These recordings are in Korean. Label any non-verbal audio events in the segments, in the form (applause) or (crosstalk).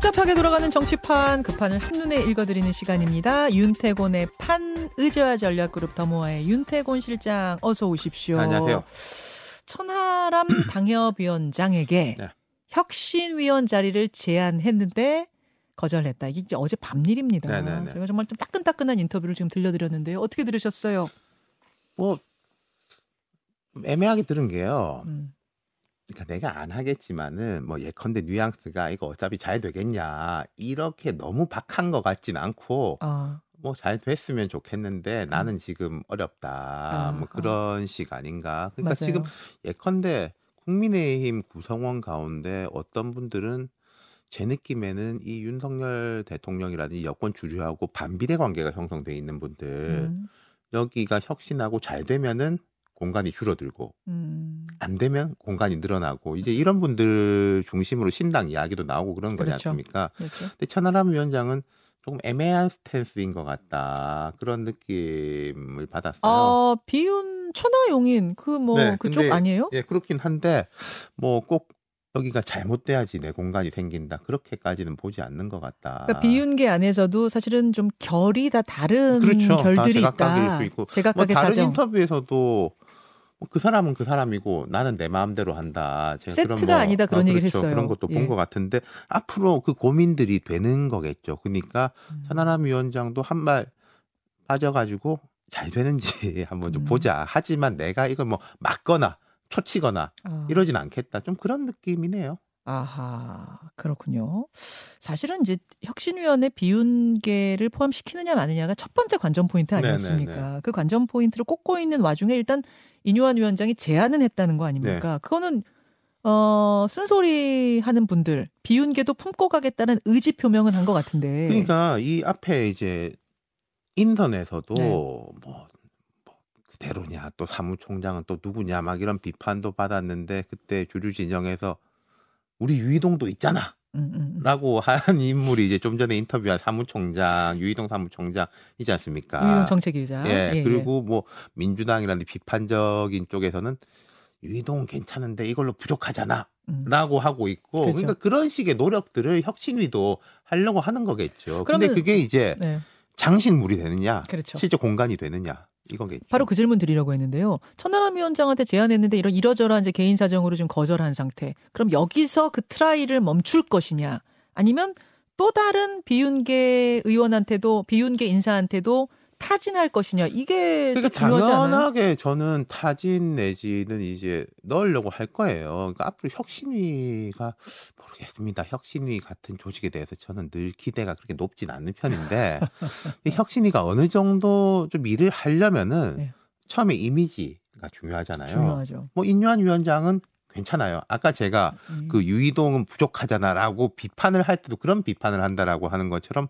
복잡하게 돌아가는 정치판 그 판을 한눈에 읽어드리는 시간입니다. 윤태곤의 판 의제와 전략그룹 더모아의 윤태곤 실장 어서 오십시오. 안녕하세요. 천하람 (clears throat) 당협위원장에게 네. 혁신위원 자리를 제안했는데 거절했다. 이게 어제 밤 일입니다. 네네네. 제가 정말 좀 따끈따끈한 인터뷰를 지금 들려드렸는데요. 어떻게 들으셨어요? 뭐 애매하게 들은 게요. 음. 그러니까 내가 안 하겠지만은 뭐 예컨대 뉘앙스가 이거 어차피 잘 되겠냐 이렇게 너무 박한 것 같진 않고 아, 뭐잘 됐으면 좋겠는데 나는 지금 어렵다. 아, 뭐 그런 식 아닌가. 그러니까 맞아요. 지금 예컨대 국민의힘 구성원 가운데 어떤 분들은 제 느낌에는 이 윤석열 대통령이라든지 여권 주류하고 반비례 관계가 형성돼 있는 분들 음, 여기가 혁신하고 잘 되면은 공간이 줄어들고 음, 안 되면 공간이 늘어나고 이제 이런 분들 중심으로 신당 이야기도 나오고 그런 거지 그렇죠. 않습니까? 그렇죠. 근데 천하람 위원장은 조금 애매한 스탠스인 것 같다 그런 느낌을 받았어요. 아, 비윤 천하용인 그 뭐 네, 그쪽 근데 아니에요? 예, 그렇긴 한데 뭐 꼭 여기가 잘못돼야지 내 공간이 생긴다 그렇게까지는 보지 않는 것 같다. 그러니까 비윤계 안에서도 사실은 좀 결이 다 다른 그렇죠. 다 결들이 제각각일 있다. 수 있고. 뭐 제각각의 다른 사정. 인터뷰에서도 뭐 그 사람은 그 사람이고 나는 내 마음대로 한다. 제가 세트가 그런 뭐, 아니다 그런 어, 얘기를 그렇죠. 했어요. 그런 것도 예. 본것 같은데 앞으로 그 고민들이 되는 거겠죠. 그러니까 음. 천하람 위원장도 한발 빠져가지고 잘 되는지 (laughs) 한번 좀 음. 보자. 하지만 내가 이걸 뭐 막거나 초치거나 아. 이러진 않겠다. 좀 그런 느낌이네요. 아하, 그렇군요. 사실은 이제 혁신위원회 비윤계를 포함시키느냐 마느냐가 첫 번째 관전 포인트 아니었습니까? 네네네. 그 관전 포인트를 꼽고 있는 와중에 일단 인유한 위원장이 제안은 했다는 거 아닙니까? 네. 그거는 어, 쓴소리 하는 분들, 비윤계도 품고 가겠다는 의지 표명은 한 것 같은데. 그러니까 이 앞에 이제 인선에서도 네. 뭐, 뭐 그대로냐 또 사무총장은 또 누구냐 막 이런 비판도 받았는데 그때 주류 진영에서 우리 유이동도 있잖아. 음, 음, 음. 라고 한 인물이 이제 좀 전에 인터뷰한 사무총장 유이동 사무총장이지 않습니까? 유용 정책위자. 예, 그리고 뭐 민주당이라는 비판적인 쪽에서는 유의동 괜찮은데 이걸로 부족하잖아. 음. 라고 하고 있고 그렇죠. 그러니까 그런 식의 노력들을 혁신위도 하려고 하는 거겠죠. 근데 그러면- 그게 이제 네, 장식물이 되느냐, 그렇죠. 실제 공간이 되느냐 이거겠죠. 바로 그 질문 드리려고 했는데요. 천하람 위원장한테 제안했는데 이런 이러저러한 이제 개인 사정으로 좀 거절한 상태. 그럼 여기서 그 try를 멈출 것이냐? 아니면 또 다른 비윤계 의원한테도 비윤계 인사한테도 타진할 것이냐? 이게 또 그러니까? 당연하게 저는 타진 내지는 이제 넣으려고 할 거예요. 그러니까 앞으로 혁신위가 모르겠습니다. 혁신위 같은 조직에 대해서 저는 늘 기대가 그렇게 높진 않는 편인데 (laughs) 이 혁신위가 어느 정도 좀 일을 하려면은 네. 처음에 이미지가 중요하잖아요. 중요하죠. 뭐 인유한 위원장은 괜찮아요. 아까 제가 음. 그 유이동은 부족하잖아라고 비판을 할 때도 그런 비판을 한다라고 하는 것처럼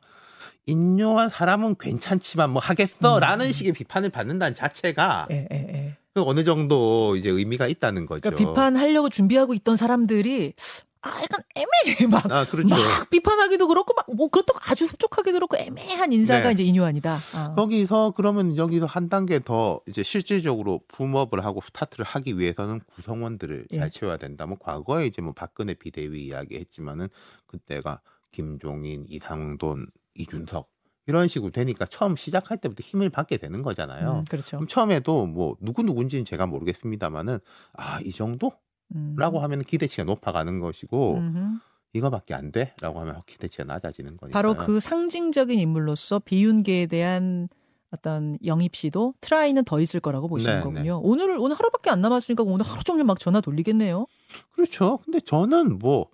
인요한 사람은 괜찮지만 뭐 하겠어라는 음. 식의 비판을 받는다는 자체가 예, 예, 예. 그 어느 정도 이제 의미가 있다는 거죠. 그러니까 비판하려고 준비하고 있던 사람들이 아, 약간 애매해 (laughs) 막. 아 그렇죠. 막 비판하기도 그렇고 막 뭐 그렇다고 아주 흡족하기도 그렇고 애매한 인사가 네. 이제 인유한이다. 아. 거기서 그러면 여기서 한 단계 더 이제 실질적으로 붐업을 하고 스타트를 하기 위해서는 구성원들을 예. 잘 채워야 된다. 뭐 과거에 이제 뭐 박근혜 비대위 이야기 했지만은 그때가 김종인, 이상돈, 이준석 이런 식으로 되니까 처음 시작할 때부터 힘을 받게 되는 거잖아요. 음, 그렇죠. 그럼 처음에도 뭐 누구 누군지는 제가 모르겠습니다만은 아 이 정도라고 음. 하면 기대치가 높아가는 것이고 음흠. 이거밖에 안 돼라고 하면 기대치가 낮아지는 거니까. 바로 그 상징적인 인물로서 비윤계에 대한 어떤 영입 시도 트라이는 더 있을 거라고 보시는 네, 거군요. 오늘 오늘 하루밖에 안 남았으니까 오늘 하루 종일 막 전화 돌리겠네요. 그렇죠. 근데 저는 뭐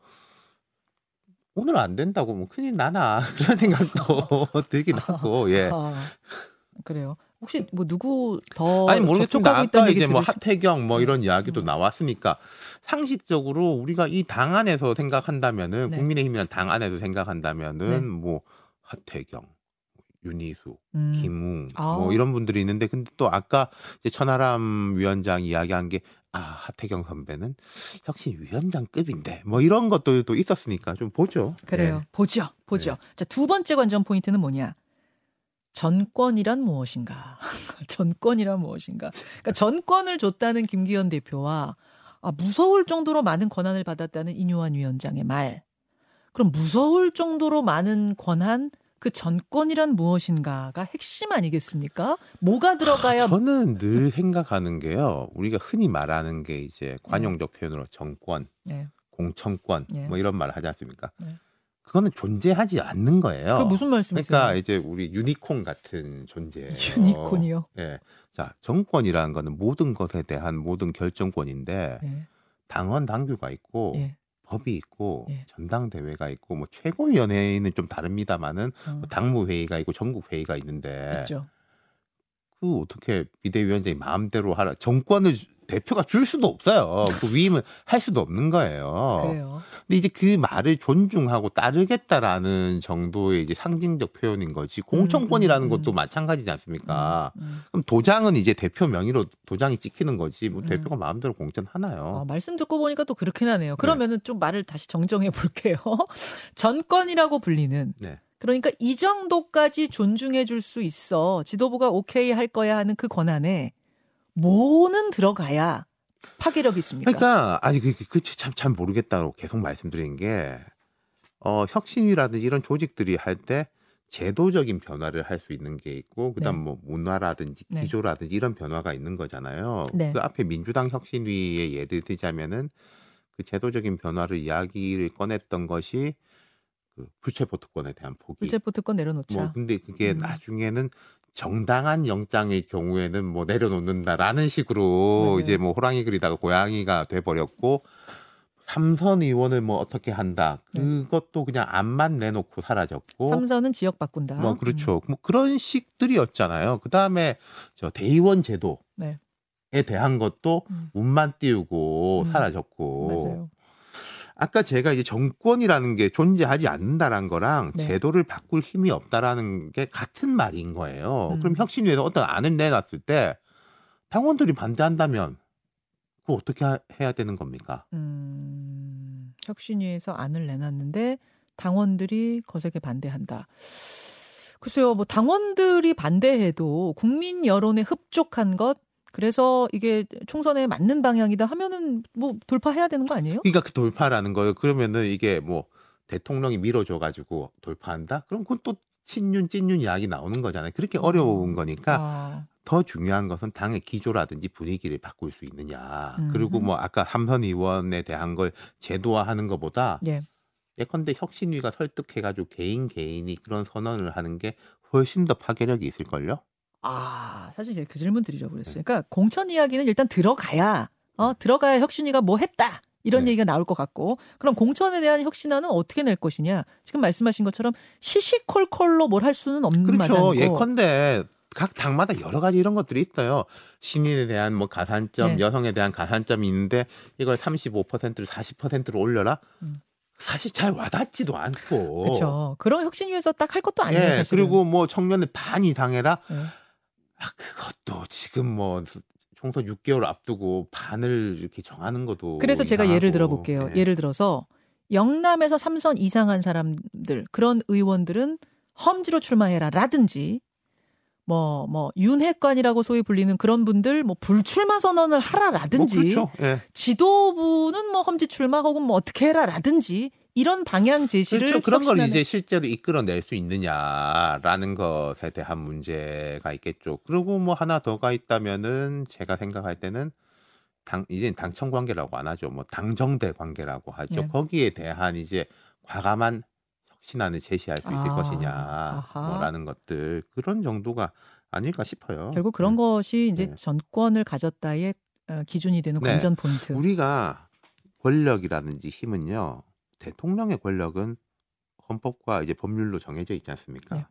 오늘 안 된다고 뭐 큰일 나나 (laughs) 그런 생각도 (laughs) 들긴 하고 (laughs) 예. 아, 그래요. 혹시 뭐 누구 더 아니 모르겠습니다. 아까 이제 뭐 하태경 뭐 이런 이야기도 음. 나왔으니까 상식적으로 우리가 이 당 안에서 생각한다면은 네. 국민의힘이라는 당 안에서 생각한다면은 네. 뭐 하태경, 윤희수, 음. 김웅 아. 뭐 이런 분들이 있는데 근데 또 아까 이제 천하람 위원장 이야기한 게 아, 하태경 선배는 혁신 위원장급인데 뭐 이런 것들도 있었으니까 좀 보죠. 그래요. 네. 보죠. 보죠. 자, 두 번째 관전 포인트는 뭐냐? 전권이란 무엇인가? (laughs) 전권이란 무엇인가? 그러니까 전권을 줬다는 김기현 대표와 아, 무서울 정도로 많은 권한을 받았다는 인요한 위원장의 말. 그럼 무서울 정도로 많은 권한 그 전권이란 무엇인가가 핵심 아니겠습니까? 뭐가 들어가야 아, 저는 늘 생각하는 게요. 우리가 흔히 말하는 게 이제 관용적 표현으로 정권, 네. 공천권 예. 뭐 이런 말을 하지 않습니까? 네. 그거는 존재하지 않는 거예요. 그 무슨 말씀이세요? 그러니까 이제 우리 유니콘 같은 존재예요. 유니콘이요. 예. 자, 정권이라는 거는 모든 것에 대한 모든 결정권인데 예. 당원 당규가 있고 예. 법이 있고 예. 전당대회가 있고 뭐 최고위원회는 좀 다릅니다만은 어, 뭐 당무회의가 있고 전국회의가 있는데 있죠. 그 어떻게 비대위원장이 마음대로 하라 정권을 주- 대표가 줄 수도 없어요. 그 위임을 할 수도 없는 거예요. 그래요. 근데 이제 그 말을 존중하고 따르겠다라는 정도의 이제 상징적 표현인 거지 공천권이라는 음, 음, 것도 음. 마찬가지지 않습니까? 음. 그럼 도장은 이제 대표 명의로 도장이 찍히는 거지 뭐 음. 대표가 마음대로 공천 하나요? 아, 말씀 듣고 보니까 또 그렇긴 하네요. 그러면은 좀 말을 다시 정정해 볼게요. (laughs) 전권이라고 불리는 네. 그러니까 이 정도까지 존중해 줄 수 있어. 지도부가 오케이 할 거야 하는 그 권한에 뭐는 들어가야 파괴력이 있습니까? 그러니까 아니 그참잘 잘 모르겠다고 계속 말씀드리는 게 어, 혁신이라든지 이런 조직들이 할 때 제도적인 변화를 할 수 있는 게 있고 그다음 네. 뭐 문화라든지 네. 기조라든지 이런 변화가 있는 거잖아요. 네. 그 앞에 민주당 혁신위의 예를 들자면은 그 제도적인 변화를 이야기를 꺼냈던 것이 그 불체포 특권에 대한 포기. 불체포 특권 내려놓자. 뭐 근데 그게 음. 나중에는 정당한 영장의 경우에는 뭐 내려놓는다라는 식으로 네. 이제 뭐 호랑이 그리다가 고양이가 돼 버렸고 삼선 의원을 뭐 어떻게 한다 네. 그것도 그냥 암만 내놓고 사라졌고 삼선은 지역 바꾼다. 뭐 그렇죠 뭐 그런 식들이었잖아요 그 다음에 저 대의원 제도에 네. 대한 것도 음. 운만 띄우고 음. 사라졌고 맞아요. 아까 제가 이제 정권이라는 게 존재하지 않는다라는 거랑 네. 제도를 바꿀 힘이 없다라는 게 같은 말인 거예요. 음. 그럼 혁신위에서 어떤 안을 내놨을 때 당원들이 반대한다면 그거 어떻게 하- 해야 되는 겁니까? 음, 혁신위에서 안을 내놨는데 당원들이 거세게 반대한다. 글쎄요, 뭐 당원들이 반대해도 국민 여론에 흡족한 것 그래서 이게 총선에 맞는 방향이다 하면은 뭐 돌파해야 되는 거 아니에요? 그러니까 그 돌파라는 거예요. 그러면은 이게 뭐 대통령이 밀어줘 가지고 돌파한다? 그럼 그건 또 친윤 찐윤 이야기 나오는 거잖아요. 그렇게 어려운 거니까 아, 더 중요한 것은 당의 기조라든지 분위기를 바꿀 수 있느냐. 음흠. 그리고 뭐 아까 삼선 의원에 대한 걸 제도화하는 것보다 예. 예컨대 혁신위가 설득해가지고 개인 개인이 그런 선언을 하는 게 훨씬 더 파괴력이 있을걸요? 아, 사실 제가 그 질문 드리려고 그랬어요. 그러니까 공천 이야기는 일단 들어가야 어, 들어가야 혁신이가 뭐 했다. 이런 네. 얘기가 나올 것 같고 그럼 공천에 대한 혁신안은 어떻게 낼 것이냐 지금 말씀하신 것처럼 시시콜콜로 뭘 할 수는 없는 그렇죠. 마당이고 예컨대 각 당마다 여러 가지 이런 것들이 있어요. 신인에 대한 뭐 가산점, 네. 여성에 대한 가산점이 있는데 이걸 35%를 40%로 올려라? 음. 사실 잘 와닿지도 않고. 그렇죠. 그런 혁신위에서 딱 할 것도 아니에요. 예, 사실은. 그리고 뭐 청년의 반 이상해라? 예. 아, 그것도 지금 뭐 총선 6개월 앞두고 반을 이렇게 정하는 것도 그래서 제가 예를 이상하고. 들어 볼게요. 예. 예를 들어서 영남에서 삼선 이상한 사람들 그런 의원들은 험지로 출마해라 라든지 뭐 뭐 윤핵관이라고 소위 불리는 그런 분들 뭐 불출마 선언을 하라라든지 뭐 그렇죠. 예. 지도부는 뭐 험지 출마 혹은 뭐 어떻게 해라라든지 이런 방향 제시를 그렇죠. 그런 걸 혁신안에- 이제 실제로 이끌어낼 수 있느냐라는 것에 대한 문제가 있겠죠. 그리고 뭐 하나 더가 있다면은 제가 생각할 때는 당 이제 당청 관계라고 안 하죠. 뭐 당정대 관계라고 하죠. 네. 거기에 대한 이제 과감한 혁신안을 제시할 수 있을 아, 것이냐 아하. 뭐라는 것들 그런 정도가 아닐까 싶어요. 결국 그런 네. 것이 이제 네. 전권을 가졌다의 어, 기준이 되는 네. 관전 포인트. 우리가 권력이라든지 힘은요. 대통령의 권력은 헌법과 이제 법률로 정해져 있지 않습니까? 네.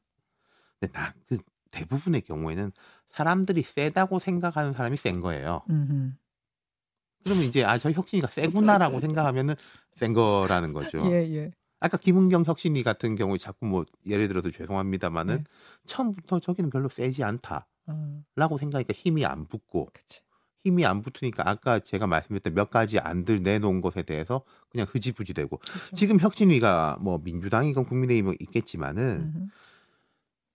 근데 나 그 대부분의 경우에는 사람들이 세다고 생각하는 사람이 센 거예요. 음흠. 그러면 이제 아 저 혁신이가 세구나라고 생각하면은 센 거라는 거죠. 예, 예. 아까 김은경 혁신이 같은 경우에 자꾸 뭐 예를 들어서 죄송합니다마는 네. 처음부터 저기는 별로 세지 않다라고 어, 생각하니까 힘이 안 붙고 그치. 힘이 안 붙으니까 아까 제가 말씀드렸던 몇 가지 안들 내놓은 것에 대해서 그냥 흐지부지 되고 그쵸. 지금 혁신위가 뭐 민주당이건 국민의힘은 있겠지만은 음흠.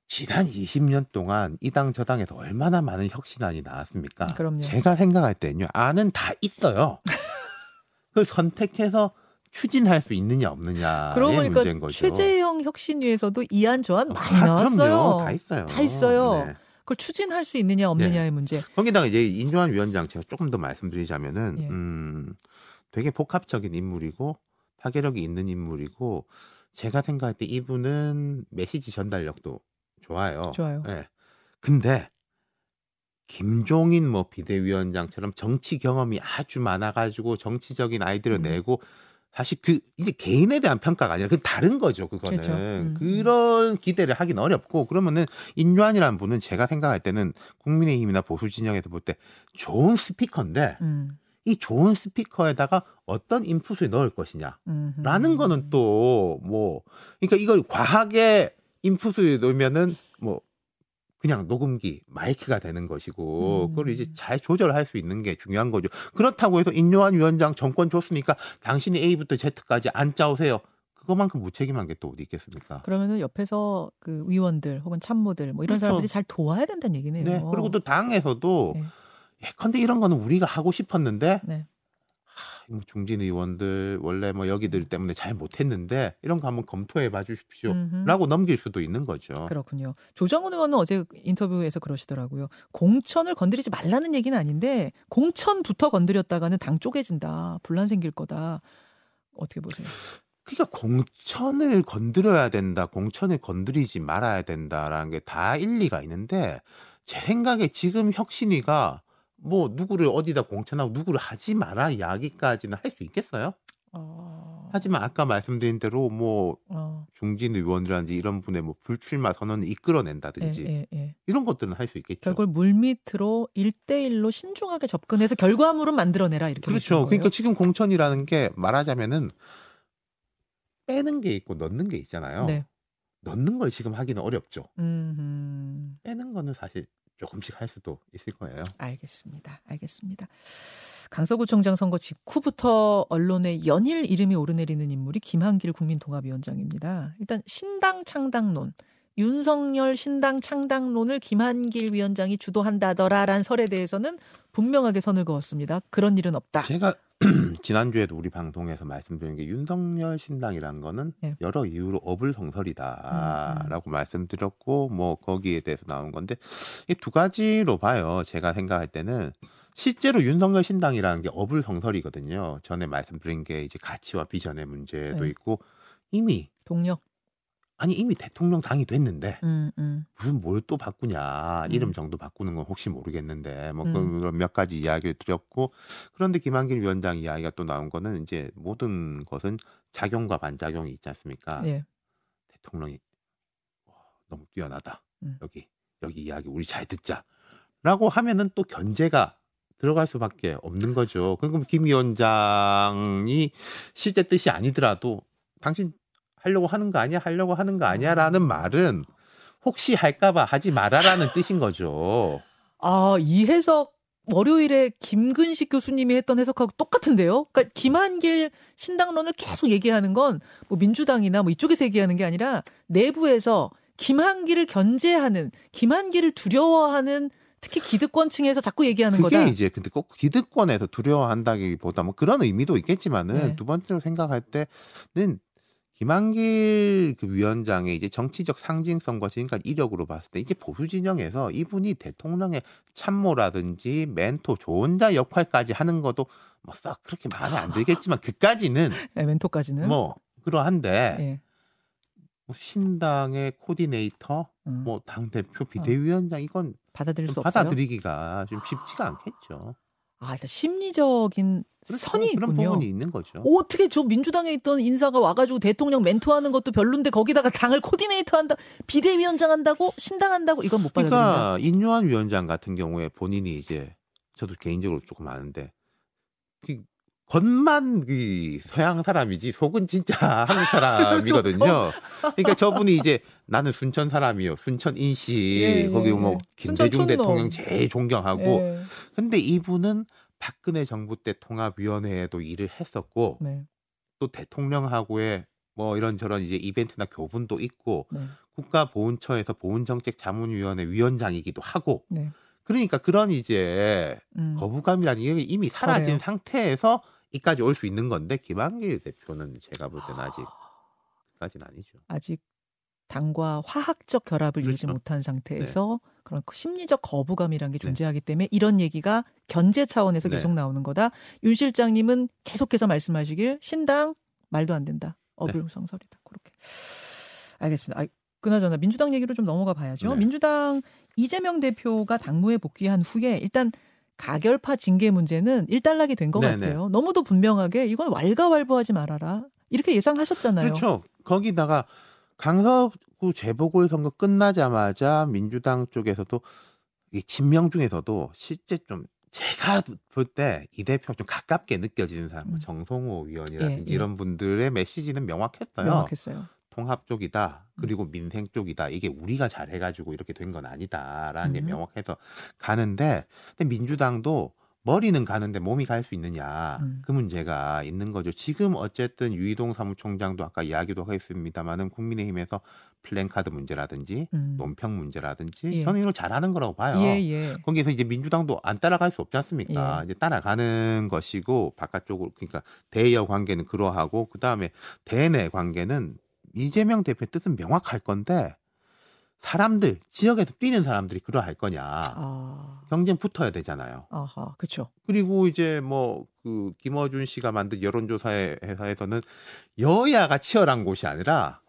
지난 20년 동안 이 당 저 당에서 얼마나 많은 혁신안이 나왔습니까? 그럼요. 제가 생각할 때는요 안은 다 있어요. (laughs) 그걸 선택해서 추진할 수 있느냐 없느냐의 그러고 문제인 보니까 거죠. 최재형 혁신위에서도 이안 저안 많이 다, 나왔어요. 그럼요. 다 있어요. 다 있어요. 네. 그걸 추진할 수 있느냐 없느냐의 문제. 거기다가 이제 인조한 위원장 제가 조금 더 말씀드리자면은 예. 음, 되게 복합적인 인물이고 파괴력이 있는 인물이고 제가 생각할 때 이분은 메시지 전달력도 좋아요. 좋아요. 예. 근데 김종인 뭐 비대위원장처럼 정치 경험이 아주 많아가지고 정치적인 아이디어를 음. 내고 사실 그 이제 개인에 대한 평가가 아니라 그 다른 거죠 그거는 그렇죠. 음, 그런 기대를 하긴 어렵고 그러면은 인류안이라는 분은 제가 생각할 때는 국민의힘이나 보수 진영에서 볼 때 좋은 스피커인데 음, 이 좋은 스피커에다가 어떤 인풋을 넣을 것이냐 음, 음. 라는 거는 또 뭐 그러니까 이걸 과하게 인풋을 넣으면은 뭐 그냥 녹음기 마이크가 되는 것이고 음. 그걸 이제 잘 조절할 수 있는 게 중요한 거죠. 그렇다고 해서 인요한 위원장 정권 줬으니까 당신이 A부터 Z까지 안 짜오세요. 그것만큼 무책임한 게 또 어디 있겠습니까? 그러면은 옆에서 그 의원들 혹은 참모들 뭐 이런 그렇죠. 사람들이 잘 도와야 된다는 얘기네요. 네. 그리고 또 당에서도 네. 예컨대 이런 거는 우리가 하고 싶었는데 네. 하, 뭐 중진 의원들 원래 뭐 여기들 때문에 잘 못했는데 이런 거 한번 검토해 봐 주십시오. 라고 넘길 수도 있는 거죠. 그렇군요. 조정훈 의원은 어제 인터뷰에서 그러시더라고요. 공천을 건드리지 말라는 얘기는 아닌데 공천부터 건드렸다가는 당 쪼개진다. 분란 생길 거다. 어떻게 보세요? 그러니까 공천을 건드려야 된다, 공천을 건드리지 말아야 된다라는 게 다 일리가 있는데 제 생각에 지금 혁신위가 뭐 누구를 어디다 공천하고 누구를 하지 마라 이야기까지는 할 수 있겠어요? 어... 하지만 아까 말씀드린 대로 뭐 어... 중진 의원이라든지 이런 분의 뭐 불출마 선언을 이끌어낸다든지 예, 예, 예. 이런 것들은 할 수 있겠죠. 결국 물밑으로 일대일로 신중하게 접근해서 결과물은 만들어내라 이렇게 그렇죠. 그러니까 지금 공천이라는 게 말하자면은 빼는 게 있고 넣는 게 있잖아요. 네. 넣는 걸 지금 하기는 어렵죠. 음, 빼는 거는 사실 조금씩 할 수도 있을 거예요. 알겠습니다. 알겠습니다. 강서구청장 선거 직후부터 언론에 연일 이름이 오르내리는 인물이 김한길 국민통합위원장입니다. 일단 신당 창당론, 윤석열 신당 창당론을 김한길 위원장이 주도한다더라라는 설에 대해서는 분명하게 선을 그었습니다. 그런 일은 없다. 제가 (clears throat) 지난주에도 우리 방송에서 말씀드린 게 윤석열 신당이란 거는 네. 여러 이유로 음, 어불성설이다라고 말씀드렸고 뭐 거기에 대해서 나온 건데 이 두 가지로 봐요. 제가 생각할 때는 실제로 윤석열 신당이라는 게 어불성설이거든요. 전에 말씀드린 게 이제 가치와 비전의 문제도 네. 있고 이미 동력. 아니 이미 대통령 당이 됐는데 음, 음. 무슨 뭘 또 바꾸냐 음. 이름 정도 바꾸는 건 혹시 모르겠는데 뭐 음. 그런 몇 가지 이야기를 드렸고 그런데 김한길 위원장 이야기가 또 나온 거는 이제 모든 것은 작용과 반작용이 있지 않습니까? 예. 대통령이 와, 너무 뛰어나다 음. 여기 여기 이야기 우리 잘 듣자라고 하면은 또 견제가 들어갈 수밖에 없는 거죠. 그럼 김 위원장이 실제 뜻이 아니더라도 당신 하려고 하는 거 아니야? 하려고 하는 거 아니야 라는 말은 혹시 할까봐 하지 마라라는 뜻인 거죠. 아, 이 해석 월요일에 김근식 교수님이 했던 해석하고 똑같은데요. 그러니까 김한길 신당론을 계속 얘기하는 건 뭐 민주당이나 뭐 이쪽에서 얘기하는 게 아니라 내부에서 김한길을 견제하는 김한길을 두려워하는 특히 기득권층에서 자꾸 얘기하는 그게 거다. 이제 근데 꼭 기득권에서 두려워한다기보다 뭐 그런 의미도 있겠지만은 네. 두 번째로 생각할 때는 김한길 그 위원장의 이제 정치적 상징성과 지금까지 이력으로 봤을 때 이제 보수 진영에서 이분이 대통령의 참모라든지 멘토 조언자 역할까지 하는 것도 뭐 썩 그렇게 마음에 안 들겠지만 그까지는 (laughs) 네, 멘토까지는. 뭐 그러한데 예. 뭐 신당의 코디네이터 음, 뭐당 대표 비대위원장 이건 받아들일 좀수 없어요. 받아들이기가 좀 쉽지가 않겠죠. 아, 일단 심리적인. 선이 그런 있군요. 부분이 있는 거죠. 어떻게 저 민주당에 있던 인사가 와가지고 대통령 멘토하는 것도 별론데 거기다가 당을 코디네이터 한다, 비대위원장 한다고 신당한다고 이건 못 받아들인다. 그러니까 인요한 위원장 같은 경우에 본인이 이제 저도 개인적으로 조금 아는데 그 겉만 그 서양 사람이지 속은 진짜 (laughs) 한국 사람이거든요. 그러니까 저분이 이제 나는 순천 사람이요, 순천 인씨 예, 예, 거기 뭐 예. 김대중 순천 촌놈. 대통령 제일 존경하고 예. 근데 이분은 박근혜 정부 때 통합위원회에도 일을 했었고 네, 또 대통령하고의 뭐 이런저런 이제 이벤트나 교분도 있고 네, 국가보훈처에서 보훈정책 자문위원회 위원장이기도 하고 네. 그러니까 그런 이제 음. 거부감이라는 게 이미 사라진 그래요. 상태에서 이까지 올 수 있는 건데 김한길 대표는 제가 볼 때는 아직 까지는 아니죠. 아직 당과 화학적 결합을 이루지 그렇죠. 못한 상태에서 그런 그 심리적 거부감이라는 게 존재하기 때문에 이런 얘기가 견제 차원에서 네. 계속 나오는 거다. 윤 실장님은 계속해서 말씀하시길 신당 말도 안 된다. 어불성설이다. 그렇게. 알겠습니다. 아, 그나저나 민주당 얘기로 좀 넘어가 봐야죠. 네. 민주당 이재명 대표가 당무에 복귀한 후에 일단 가결파 징계 문제는 일단락이 된 것. 같아요. 너무도 분명하게 이건 왈가왈부하지 말아라. 이렇게 예상하셨잖아요. 그렇죠. 거기다가 강서구 재보궐 선거 끝나자마자 민주당 쪽에서도 이 친명 중에서도 실제 좀 제가 볼 때 이 대표 좀 가깝게 느껴지는 사람, 뭐 음. 정성호 위원이라든지 예, 예. 이런 분들의 메시지는 명확했어요. 명확했어요. 통합 쪽이다. 음. 그리고 민생 쪽이다. 이게 우리가 잘해가지고 이렇게 된 건 아니다라는 게 음. 명확해서 가는데, 근데 민주당도 머리는 가는데 몸이 갈 수 있느냐 음. 그 문제가 있는 거죠. 지금 어쨌든 유이동 사무총장도 아까 이야기도 했습니다만은 국민의힘에서 플랜카드 문제라든지 음. 논평 문제라든지 예. 저는 이걸 잘하는 거라고 봐요. 예, 예. 거기에서 이제 민주당도 안 따라갈 수 없지 않습니까? 예. 이제 따라가는 것이고 바깥쪽으로 그러니까 대여 관계는 그러하고 그 다음에 대내 관계는 이재명 대표의 뜻은 명확할 건데 사람들 지역에서 뛰는 사람들이 그러할 거냐 아, 경쟁 붙어야 되잖아요. 아하, 그렇죠. 그리고 이제 뭐 그 김어준 씨가 만든 여론조사 회사에서는 여야가 치열한 곳이 아니라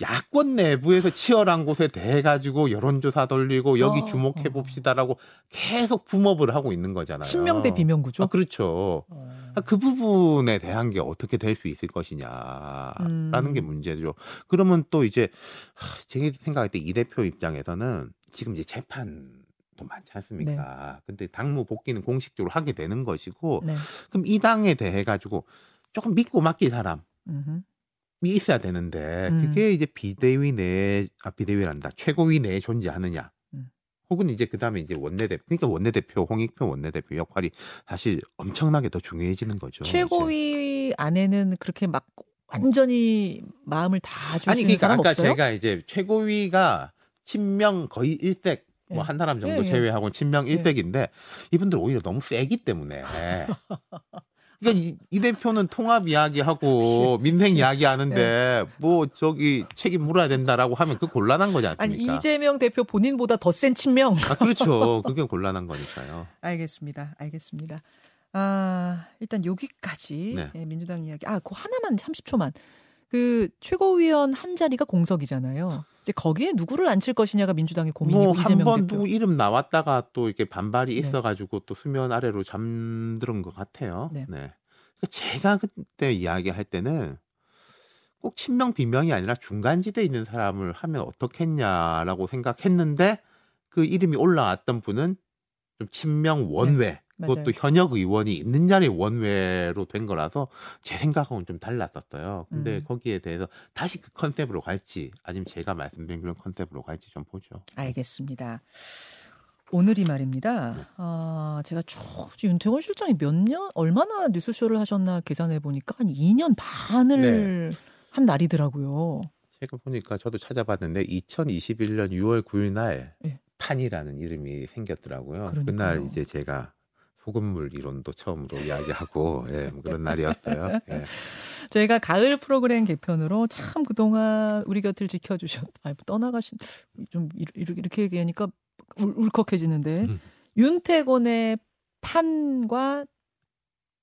야권 내부에서 치열한 곳에 대해 가지고 여론조사 돌리고 여기 어, 주목해 어. 봅시다라고 계속 붐업을 하고 있는 거잖아요. 친명 대 비명 구조. 아, 그렇죠. 어. 아, 그 부분에 대한 게 어떻게 될 수 있을 것이냐라는 음. 게 문제죠. 그러면 또 이제 하, 제 생각할 때 이 대표 입장에서는 지금 이제 재판도 많지 않습니까? 근데 당무 복귀는 공식적으로 하게 되는 것이고 네. 그럼 이 당에 대해 가지고 조금 믿고 맡길 사람이 음흠. 있어야 되는데 음. 그게 이제 비대위 내에 아 비대위란다 최고위 내에 존재하느냐. 음. 혹은 이제 그다음에 이제 원내대표 그러니까 원내대표 홍익표 원내대표 역할이 사실 엄청나게 더 중요해지는 거죠. 이제. 최고위 안에는 그렇게 막 완전히 마음을 다줄수 아니 그러니까 사람 아까 없어요? 제가 이제 최고위가 친명 거의 일색 예. 뭐한 사람 정도 예, 예. 제외하고 친명 예. 일색인데 이분들 오히려 너무 세기 때문에 (laughs) 그러니까 이, 이 대표는 통합 이야기하고 (laughs) 민생 이야기하는데 뭐 저기 책임 물어야 된다라고 하면 그 곤란한 거지 아니 않습니까? 이재명 대표 본인보다 더 센 친명. 아 그렇죠. (laughs) 그게 곤란한 거니까요. 알겠습니다. 알겠습니다. 아, 일단 여기까지 네. 예, 민주당 이야기. 아, 그 하나만 30초만. 그 최고위원 한 자리가 공석이잖아요. 이제 거기에 누구를 앉힐 것이냐가 민주당의 고민이고 뭐한 이재명 번 대표. 이름 나왔다가 또 이렇게 반발이 네. 있어가지고 또 수면 아래로 잠드는 것 같아요. 네. 네. 제가 그때 이야기할 때는 꼭 친명 비명이 아니라 중간지대에 있는 사람을 하면 어떻겠냐라고 생각했는데 그 이름이 올라왔던 분은 좀 친명 원외 그것도 맞아요. 현역 의원이 있는 자리에 원외로 된 거라서 제 생각하고는 좀 달랐었어요. 근데 음. 거기에 대해서 다시 그 컨셉으로 갈지 아니면 제가 말씀드린 그런 컨셉으로 갈지 좀 보죠. 알겠습니다. 오늘이 네. 말입니다. 아, 제가 쭉 윤태곤 실장이 몇 년, 얼마나 뉴스쇼를 하셨나 계산해 보니까 한 2년 반을 네. 한 날이더라고요. 제가 보니까 저도 찾아봤는데 2021년 6월 9일 날 예. 판이라는 이름이 생겼더라고요. 그러니까요. 그날 이제 제가 소금물 이론도 처음으로 이야기하고 예, 뭐 그런 날이었어요. 예. 저희가 가을 프로그램 개편으로 참 그동안 우리 곁을 지켜주셨, 아니, 뭐 떠나가신, 좀 이렇게, 얘기하니까 울, 울컥해지는데, 음. 윤태곤의 판과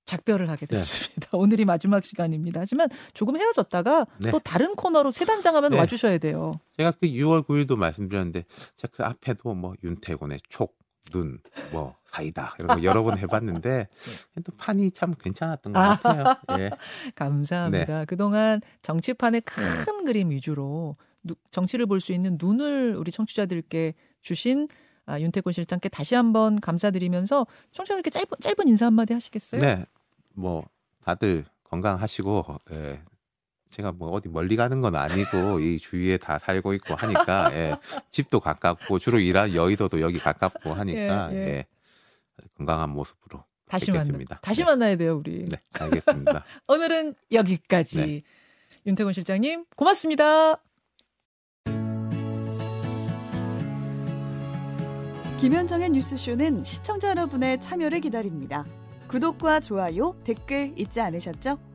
작별을 하게 네. 됐습니다. (laughs) 오늘이 마지막 시간입니다. 하지만 조금 헤어졌다가 네. 또 다른 코너로 세 단장 하면 네. 와주셔야 돼요. 제가 그 6월 9일도 말씀드렸는데 제가 그 앞에도 뭐 윤태곤의 촉, 눈, 뭐 사이다 이런 거 여러 번 해봤는데 (laughs) 또 판이 참 괜찮았던 것 아. 같아요. 예. (laughs) 감사합니다. 네. 그동안 정치판의 큰 그림 위주로 누- 정치를 볼 수 있는 눈을 우리 청취자들께 주신 아, 윤태곤 실장께 다시 한번 감사드리면서 청취자들께 짧은, 짧은 인사 한마디 하시겠어요? 네, 뭐 다들 건강하시고 예. 제가 뭐 어디 멀리 가는 건 아니고 이 주위에 다 살고 있고 하니까 예. 집도 가깝고 주로 일하는 여의도도 여기 가깝고 하니까 예, 예, 예. 건강한 모습으로 다시 만나, 뵙겠습니다. 다시 네. 만나야 돼요, 우리. 네, 알겠습니다. (laughs) 오늘은 여기까지. 네. 윤태곤 실장님, 고맙습니다. 김현정의 뉴스쇼는 시청자 여러분의 참여를 기다립니다. 구독과 좋아요, 댓글 잊지 않으셨죠?